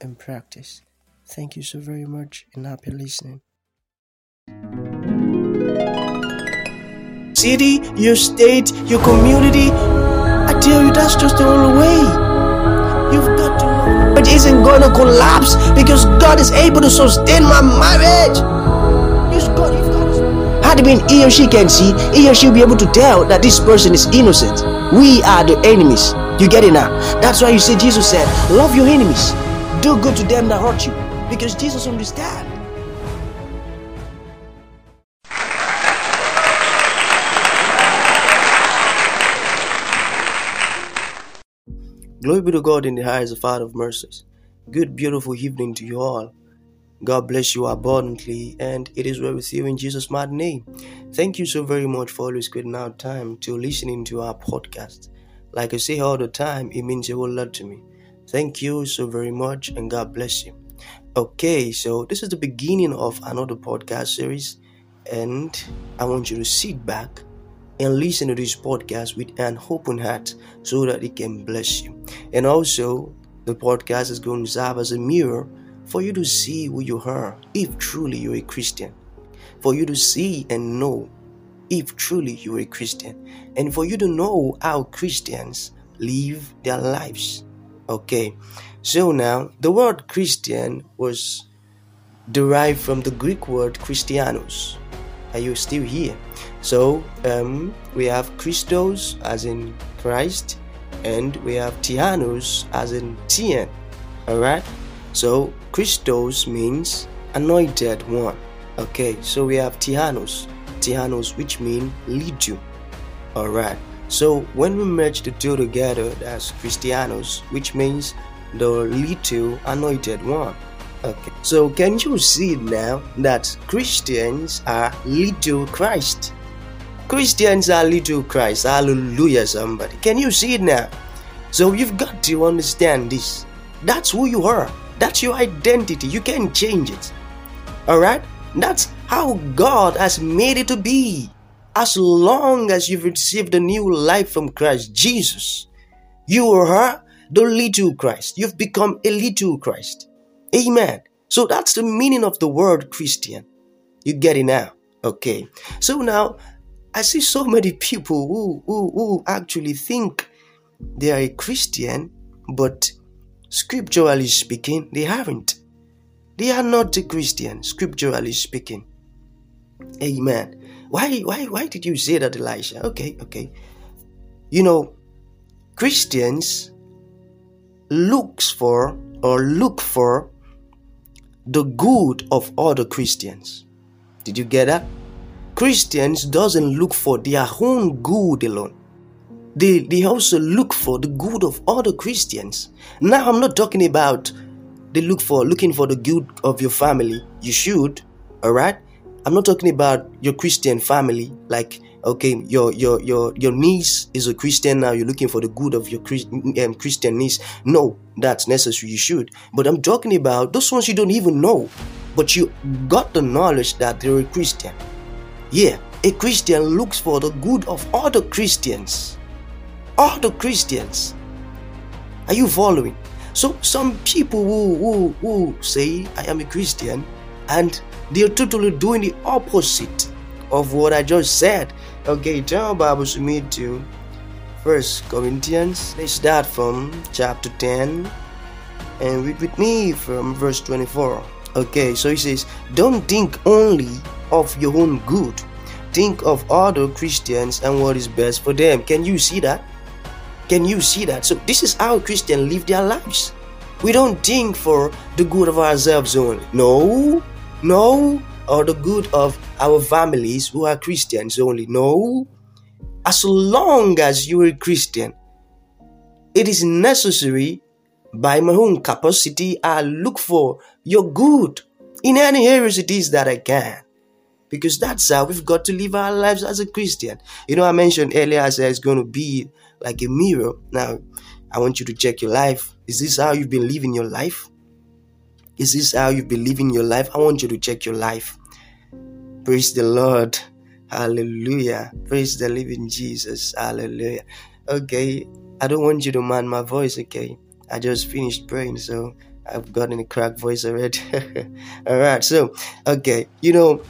and practice. Thank you so very much and happy listening. City, your state, your community. I tell you, that's just the only way. You've got to know. It isn't going to collapse because God is able to sustain my marriage. Had it been he or she can see, he or she will be able to tell that this person is innocent. We are the enemies. You get it now? That's why you see Jesus said, Love your enemies. Do good to them that hurt you. Because Jesus understands. Glory be to God in the highest, the Father of mercies. Good, beautiful evening to you all. God bless you abundantly, and it is well you in Jesus' mighty name. Thank you so very much for always creating out time to listening to our podcast. Like I say all the time, it means a whole lot to me. Thank you so very much, and God bless you. Okay, so this is the beginning of another podcast series, and I want you to sit back and listen to this podcast with an open heart so that it can bless you. And also, the podcast is going to serve as a mirror for you to see who you are if truly you're a Christian, for you to see and know if truly you're a Christian, and for you to know how Christians live their lives. Okay, so now the word Christian was derived from the Greek word Christianos. Are you still here? So um, we have Christos as in Christ, and we have Tianos as in Tian. All right. So Christos means anointed one. Okay. So we have Tianos, Tianos, which mean you. All right. So when we merge the two together, that's Christianos, which means the little anointed one. Okay. So can you see now that Christians are little Christ? Christians are little Christ. Hallelujah, somebody. Can you see it now? So you've got to understand this. That's who you are. That's your identity. You can't change it. Alright? That's how God has made it to be. As long as you've received a new life from Christ Jesus, you are the little Christ. You've become a little Christ. Amen. So that's the meaning of the word Christian. You get it now? Okay. So now I see so many people who, who, who actually think they are a Christian, but scripturally speaking, they haven't. They are not a Christian, scripturally speaking. Amen. Why, why, why did you say that, Elisha? Okay, okay. You know, Christians looks for or look for the good of other Christians. Did you get that? Christians doesn't look for their own good alone. They, they also look for the good of other Christians. Now I'm not talking about they look for looking for the good of your family. You should, alright? I'm not talking about your Christian family, like okay, your your your your niece is a Christian now. You're looking for the good of your um, Christian niece. No, that's necessary. You should, but I'm talking about those ones you don't even know, but you got the knowledge that they're a Christian. Yeah, a Christian looks for the good of other Christians. Other Christians. Are you following? So some people who who, who say I am a Christian and they're totally doing the opposite of what I just said. Okay, turn our Bibles to me to First Corinthians. Let's start from chapter 10 and read with me from verse 24. Okay, so he says, Don't think only of your own good. Think of other Christians and what is best for them. Can you see that? Can you see that? So this is how Christians live their lives. We don't think for the good of ourselves only. No, no, or the good of our families who are Christians only. No. As long as you are a Christian, it is necessary by my own capacity, I look for your good in any areas it is that I can. Because that's how we've got to live our lives as a Christian. You know, I mentioned earlier, I said it's going to be like a mirror. Now, I want you to check your life. Is this how you've been living your life? Is this how you've been living your life? I want you to check your life. Praise the Lord. Hallelujah. Praise the living Jesus. Hallelujah. Okay. I don't want you to mind my voice, okay? I just finished praying, so I've gotten a cracked voice already. All right. So, okay. You know,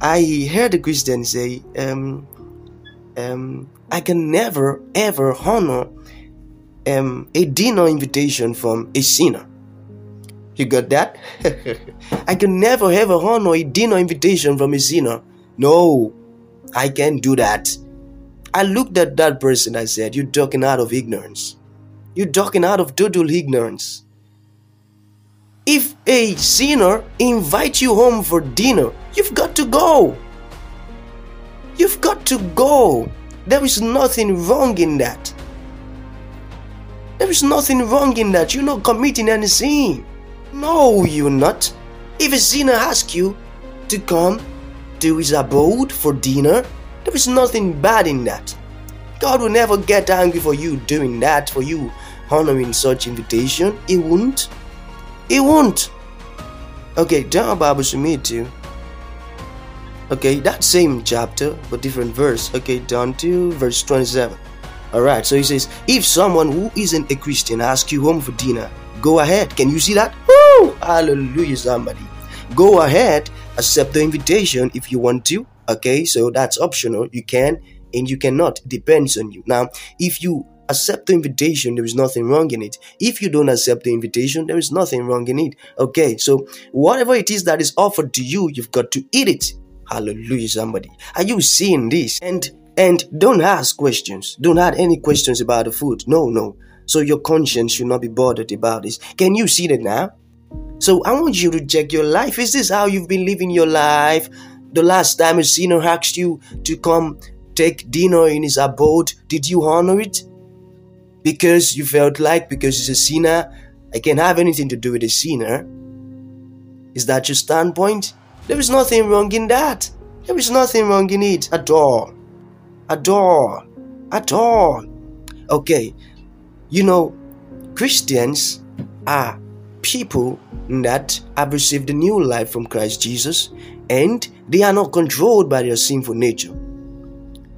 I heard a Christian say, um, um, I can never ever honor um, a dinner invitation from a sinner. You got that? I can never have a ever honor a dinner invitation from a sinner. No, I can't do that. I looked at that person, I said, You're talking out of ignorance. You're talking out of total ignorance. If a sinner invites you home for dinner, you've got to go. You've got to go. There is nothing wrong in that. There is nothing wrong in that. You're not committing any sin. No, you're not. If a sinner asks you to come to his abode for dinner, there is nothing bad in that. God will never get angry for you doing that, for you honoring such invitation. He won't. He won't. Okay, turn Bible to me too. Okay, that same chapter, but different verse. Okay, down to verse 27. Alright, so he says, If someone who isn't a Christian asks you home for dinner, go ahead. Can you see that? Woo! Hallelujah, somebody. Go ahead, accept the invitation if you want to. Okay, so that's optional. You can and you cannot. Depends on you. Now, if you accept the invitation, there is nothing wrong in it. If you don't accept the invitation, there is nothing wrong in it. Okay, so whatever it is that is offered to you, you've got to eat it. Hallelujah, somebody. Are you seeing this? And and don't ask questions. Don't ask any questions about the food. No, no. So your conscience should not be bothered about this. Can you see that now? So I want you to check your life. Is this how you've been living your life? The last time a sinner asked you to come take dinner in his abode, did you honor it? Because you felt like because he's a sinner, I can't have anything to do with a sinner. Is that your standpoint? There is nothing wrong in that. There is nothing wrong in it at all. At all. At all. Okay, you know, Christians are people that have received a new life from Christ Jesus and they are not controlled by their sinful nature.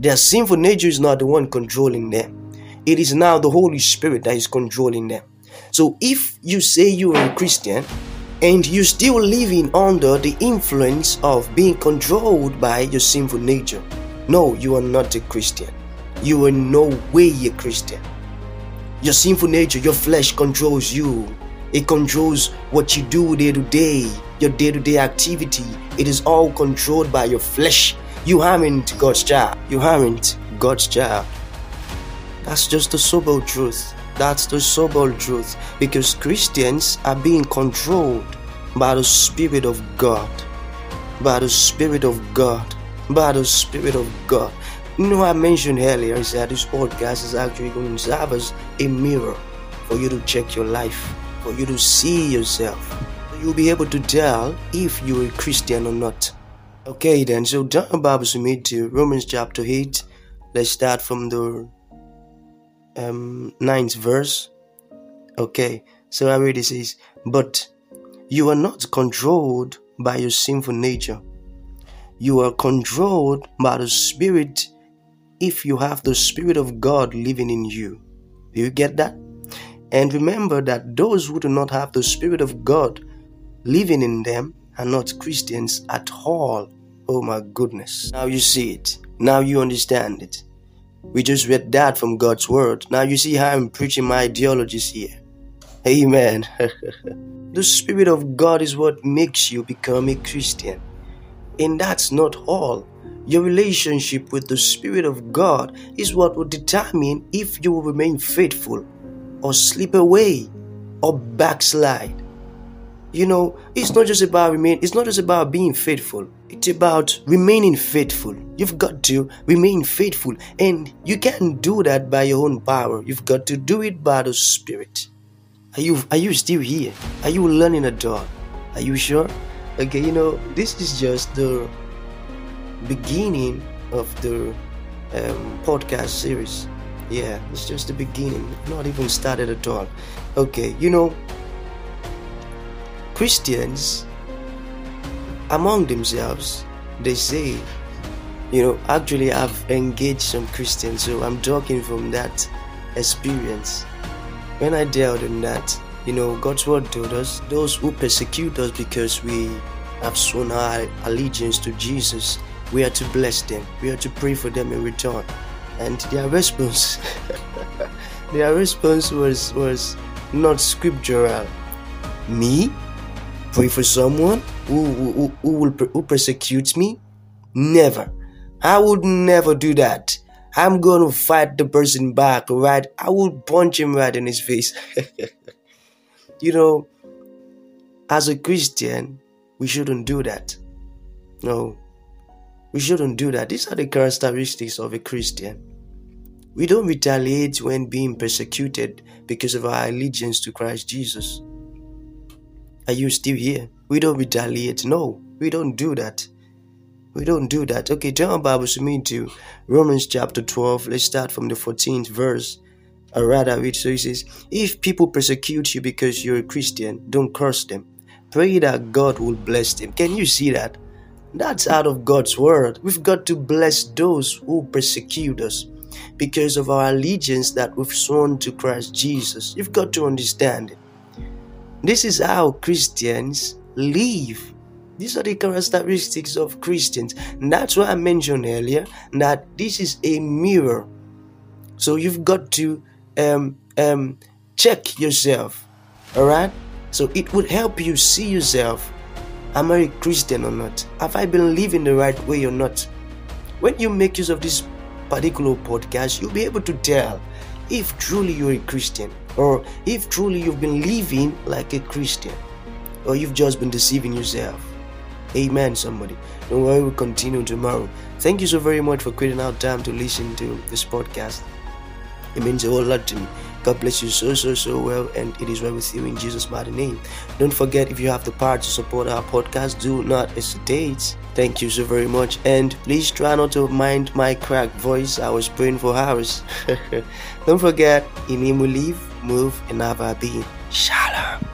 Their sinful nature is not the one controlling them. It is now the Holy Spirit that is controlling them. So if you say you are a Christian and you're still living under the influence of being controlled by your sinful nature, no, you are not a Christian. You are no way a Christian. Your sinful nature, your flesh controls you. It controls what you do day to day, your day to day activity. It is all controlled by your flesh. You aren't God's child. You aren't God's child. That's just the sober truth. That's the sober truth. Because Christians are being controlled by the Spirit of God. By the Spirit of God. By the Spirit of God. You know, I mentioned earlier is that this podcast is actually going to serve as a mirror for you to check your life, for you to see yourself. You'll be able to tell if you're a Christian or not. Okay, then, so turn your Bibles with to Romans chapter 8. Let's start from the um, ninth verse. Okay, so I read it says, But you are not controlled by your sinful nature. You are controlled by the Spirit if you have the Spirit of God living in you. Do you get that? And remember that those who do not have the Spirit of God living in them are not Christians at all. Oh my goodness. Now you see it. Now you understand it. We just read that from God's Word. Now you see how I'm preaching my ideologies here. Amen. the Spirit of God is what makes you become a Christian. And that's not all. Your relationship with the Spirit of God is what will determine if you will remain faithful or slip away or backslide. You know, it's not just about remain it's not just about being faithful. It's about remaining faithful. You've got to remain faithful and you can't do that by your own power. You've got to do it by the Spirit. Are you are you still here? Are you learning at all? Are you sure? Okay, you know, this is just the beginning of the um, podcast series. Yeah, it's just the beginning, not even started at all. Okay, you know, Christians among themselves, they say, you know, actually, I've engaged some Christians, so I'm talking from that experience. When I dealt in that, you know, God's word told us those who persecute us because we have sworn our allegiance to Jesus, we are to bless them, we are to pray for them in return. And their response, their response was was not scriptural. Me? Pray for someone who, who, who will who persecutes me? Never. I would never do that. I'm gonna fight the person back, right? I will punch him right in his face. you know, as a Christian, we shouldn't do that. No, we shouldn't do that. These are the characteristics of a Christian. We don't retaliate when being persecuted because of our allegiance to Christ Jesus. Are you still here? We don't retaliate. No, we don't do that. We don't do that. Okay, turn our Bibles to me to Romans chapter 12. Let's start from the 14th verse. Or rather, read so it says, If people persecute you because you're a Christian, don't curse them. Pray that God will bless them. Can you see that? That's out of God's word. We've got to bless those who persecute us because of our allegiance that we've sworn to Christ Jesus. You've got to understand it. This is how Christians live. These are the characteristics of Christians. And that's why I mentioned earlier that this is a mirror. So you've got to um, um, check yourself. All right? So it would help you see yourself. Am I a Christian or not? Have I been living the right way or not? When you make use of this particular podcast, you'll be able to tell if truly you're a Christian or if truly you've been living like a Christian or you've just been deceiving yourself. Amen, somebody. Don't worry, we'll continue tomorrow. Thank you so very much for creating our time to listen to this podcast. It means a whole lot to me. God bless you so, so, so well, and it is well with you in Jesus' mighty name. Don't forget, if you have the power to support our podcast, do not hesitate. Thank you so very much, and please try not to mind my cracked voice. I was praying for hours. Don't forget, in Him we live, move, and have our being. Shalom.